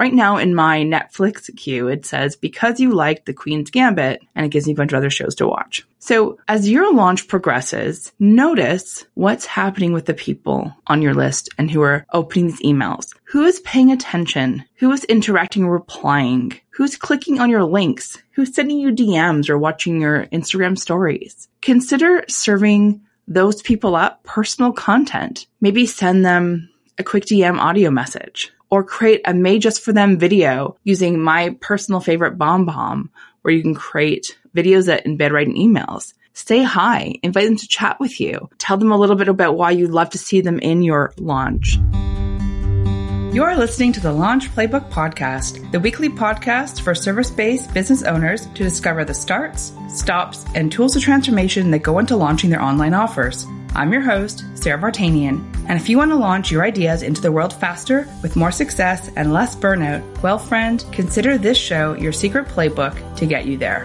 right now in my Netflix queue, it says because you liked The Queen's Gambit, and it gives me a bunch of other shows to watch. So as your launch progresses, notice what's happening with the people on your list and who are opening these emails. Who is paying attention? Who is interacting or replying? Who's clicking on your links? Who's sending you DMs or watching your Instagram stories? Consider serving those people up personal content. Maybe send them a quick DM audio message or create a made just for them video using my personal favorite BombBomb where you can create videos that embed right in emails. Say hi, invite them to chat with you, tell them a little bit about why you'd love to see them in your launch. You are listening to the Launch Playbook Podcast, the weekly podcast for service based business owners to discover the starts, stops, and tools of transformation that go into launching their online offers. I'm your host, Sara Vartanian, and if you want to launch your ideas into the world faster with more success and less burnout, well, friend, consider this show your secret playbook to get you there.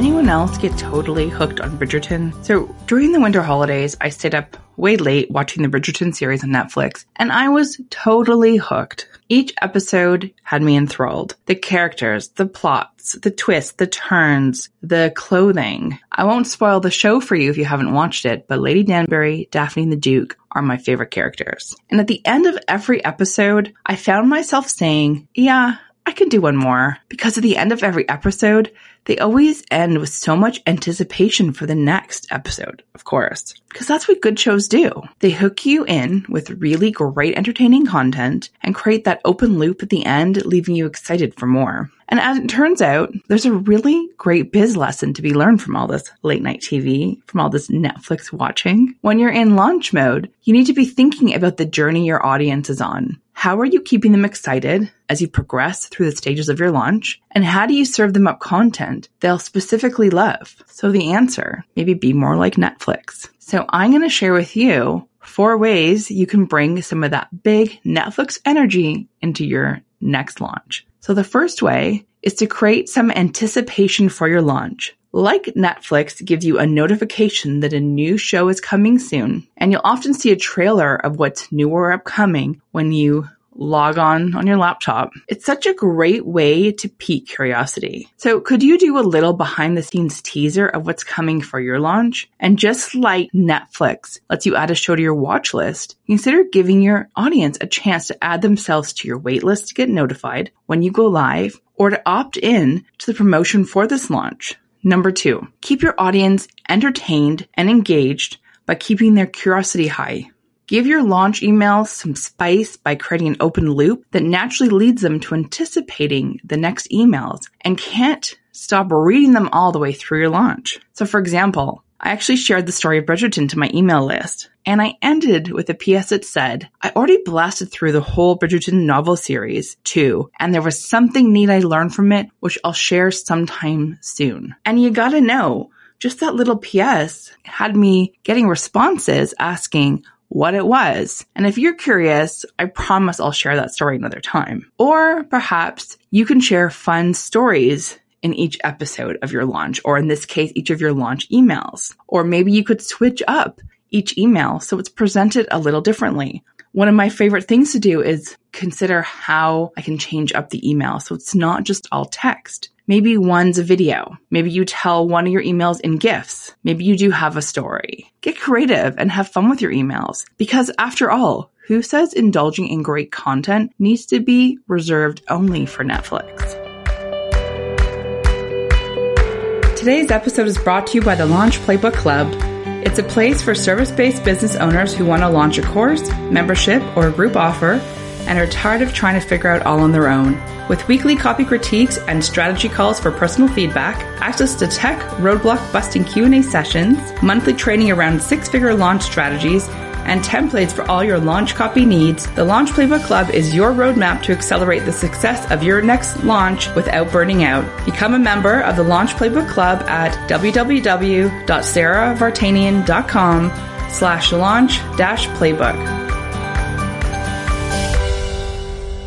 anyone else get totally hooked on Bridgerton? So during the winter holidays, I stayed up way late watching the Bridgerton series on Netflix, and I was totally hooked. Each episode had me enthralled. The characters, the plots, the twists, the turns, the clothing. I won't spoil the show for you if you haven't watched it, but Lady Danbury, Daphne and the Duke are my favorite characters. And at the end of every episode, I found myself saying, yeah, I can do one more. Because at the end of every episode, they always end with so much anticipation for the next episode, of course. Because that's what good shows do. They hook you in with really great entertaining content and create that open loop at the end, leaving you excited for more. And as it turns out, there's a really great biz lesson to be learned from all this late night TV, from all this Netflix watching. When you're in launch mode, you need to be thinking about the journey your audience is on. How are you keeping them excited as you progress through the stages of your launch? And how do you serve them up content they'll specifically love? So the answer, maybe be more like Netflix. So I'm going to share with you four ways you can bring some of that big Netflix energy into your next launch. So the first way is to create some anticipation for your launch. Like Netflix gives you a notification that a new show is coming soon, and you'll often see a trailer of what's new or upcoming when you log on on your laptop. It's such a great way to pique curiosity. So could you do a little behind the scenes teaser of what's coming for your launch? And just like Netflix lets you add a show to your watch list, consider giving your audience a chance to add themselves to your wait list to get notified when you go live or to opt in to the promotion for this launch. Number two, keep your audience entertained and engaged by keeping their curiosity high. Give your launch emails some spice by creating an open loop that naturally leads them to anticipating the next emails and can't stop reading them all the way through your launch. So for example, I actually shared the story of Bridgerton to my email list, and I ended with a PS that said, I already blasted through the whole Bridgerton novel series too, and there was something neat I learned from it, which I'll share sometime soon. And you gotta know, just that little PS had me getting responses asking, what it was. And if you're curious, I promise I'll share that story another time. Or perhaps you can share fun stories in each episode of your launch, or in this case, each of your launch emails. Or maybe you could switch up each email so it's presented a little differently. One of my favorite things to do is consider how I can change up the email so it's not just all text. Maybe one's a video. Maybe you tell one of your emails in GIFs. Maybe you do have a story. Get creative and have fun with your emails because after all, who says indulging in great content needs to be reserved only for Netflix? Today's episode is brought to you by the Launch Playbook Club. It's a place for service based business owners who want to launch a course, membership, or group offer and are tired of trying to figure out all on their own. With weekly copy critiques and strategy calls for personal feedback, access to tech roadblock busting Q&A sessions, monthly training around six-figure launch strategies, and templates for all your launch copy needs, the Launch Playbook Club is your roadmap to accelerate the success of your next launch without burning out. Become a member of the Launch Playbook Club at www.saravartanian.com slash launch dash playbook.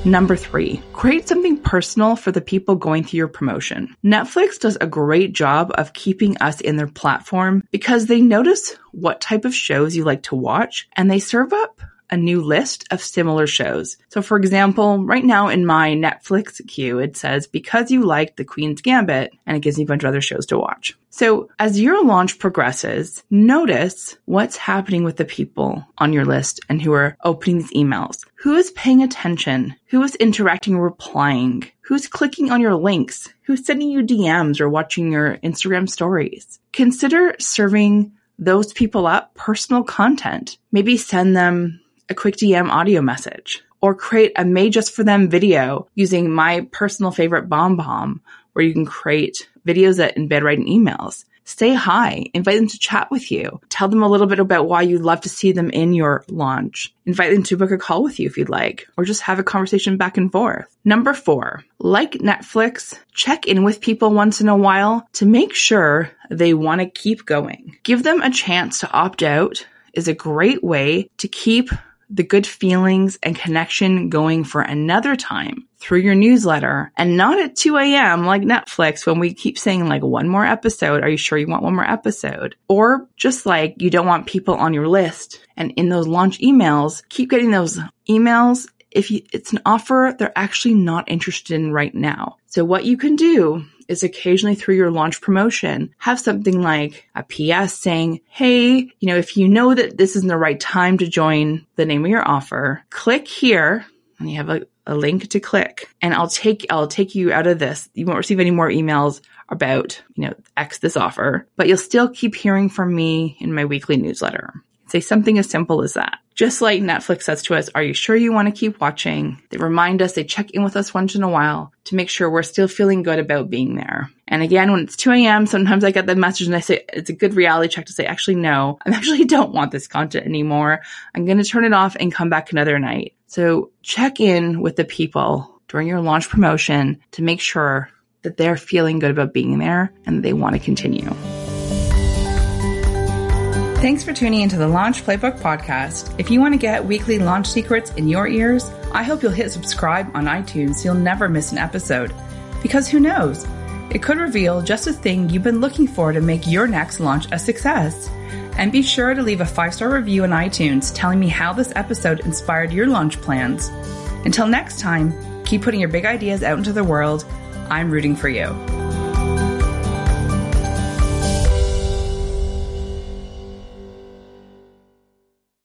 Number three, create something personal for the people going through your promotion. Netflix does a great job of keeping us in their platform because they notice what type of shows you like to watch and they serve up a new list of similar shows. So for example, right now in my Netflix queue, it says because you liked The Queen's Gambit and it gives me a bunch of other shows to watch. So as your launch progresses, notice what's happening with the people on your list and who are opening these emails. Who is paying attention? Who is interacting or replying? Who's clicking on your links? Who's sending you DMs or watching your Instagram stories? Consider serving those people up personal content. Maybe send them a quick DM audio message or create a made just for them video using my personal favorite BombBomb where you can create videos that embed in emails. Say hi, invite them to chat with you, tell them a little bit about why you'd love to see them in your launch, invite them to book a call with you if you'd like, or just have a conversation back and forth. Number four, like Netflix, check in with people once in a while to make sure they want to keep going. Give them a chance to opt out is a great way to keep the good feelings and connection going for another time through your newsletter and not at 2 a.m. like Netflix when we keep saying like one more episode. Are you sure you want one more episode? Or just like you don't want people on your list and in those launch emails, keep getting those emails. If you, it's an offer they're actually not interested in right now. So what you can do is occasionally through your launch promotion, have something like a PS saying, Hey, you know, if you know that this isn't the right time to join the name of your offer, click here and you have a, a link to click and I'll take, I'll take you out of this. You won't receive any more emails about, you know, X this offer, but you'll still keep hearing from me in my weekly newsletter. Say something as simple as that. Just like Netflix says to us, are you sure you want to keep watching? They remind us, they check in with us once in a while to make sure we're still feeling good about being there. And again, when it's 2 a.m., sometimes I get the message and I say, it's a good reality check to say, actually, no, I actually don't want this content anymore. I'm going to turn it off and come back another night. So check in with the people during your launch promotion to make sure that they're feeling good about being there and they want to continue. Thanks for tuning into the Launch Playbook podcast. If you want to get weekly launch secrets in your ears, I hope you'll hit subscribe on iTunes so you'll never miss an episode. Because who knows? It could reveal just the thing you've been looking for to make your next launch a success. And be sure to leave a five star review on iTunes telling me how this episode inspired your launch plans. Until next time, keep putting your big ideas out into the world. I'm rooting for you.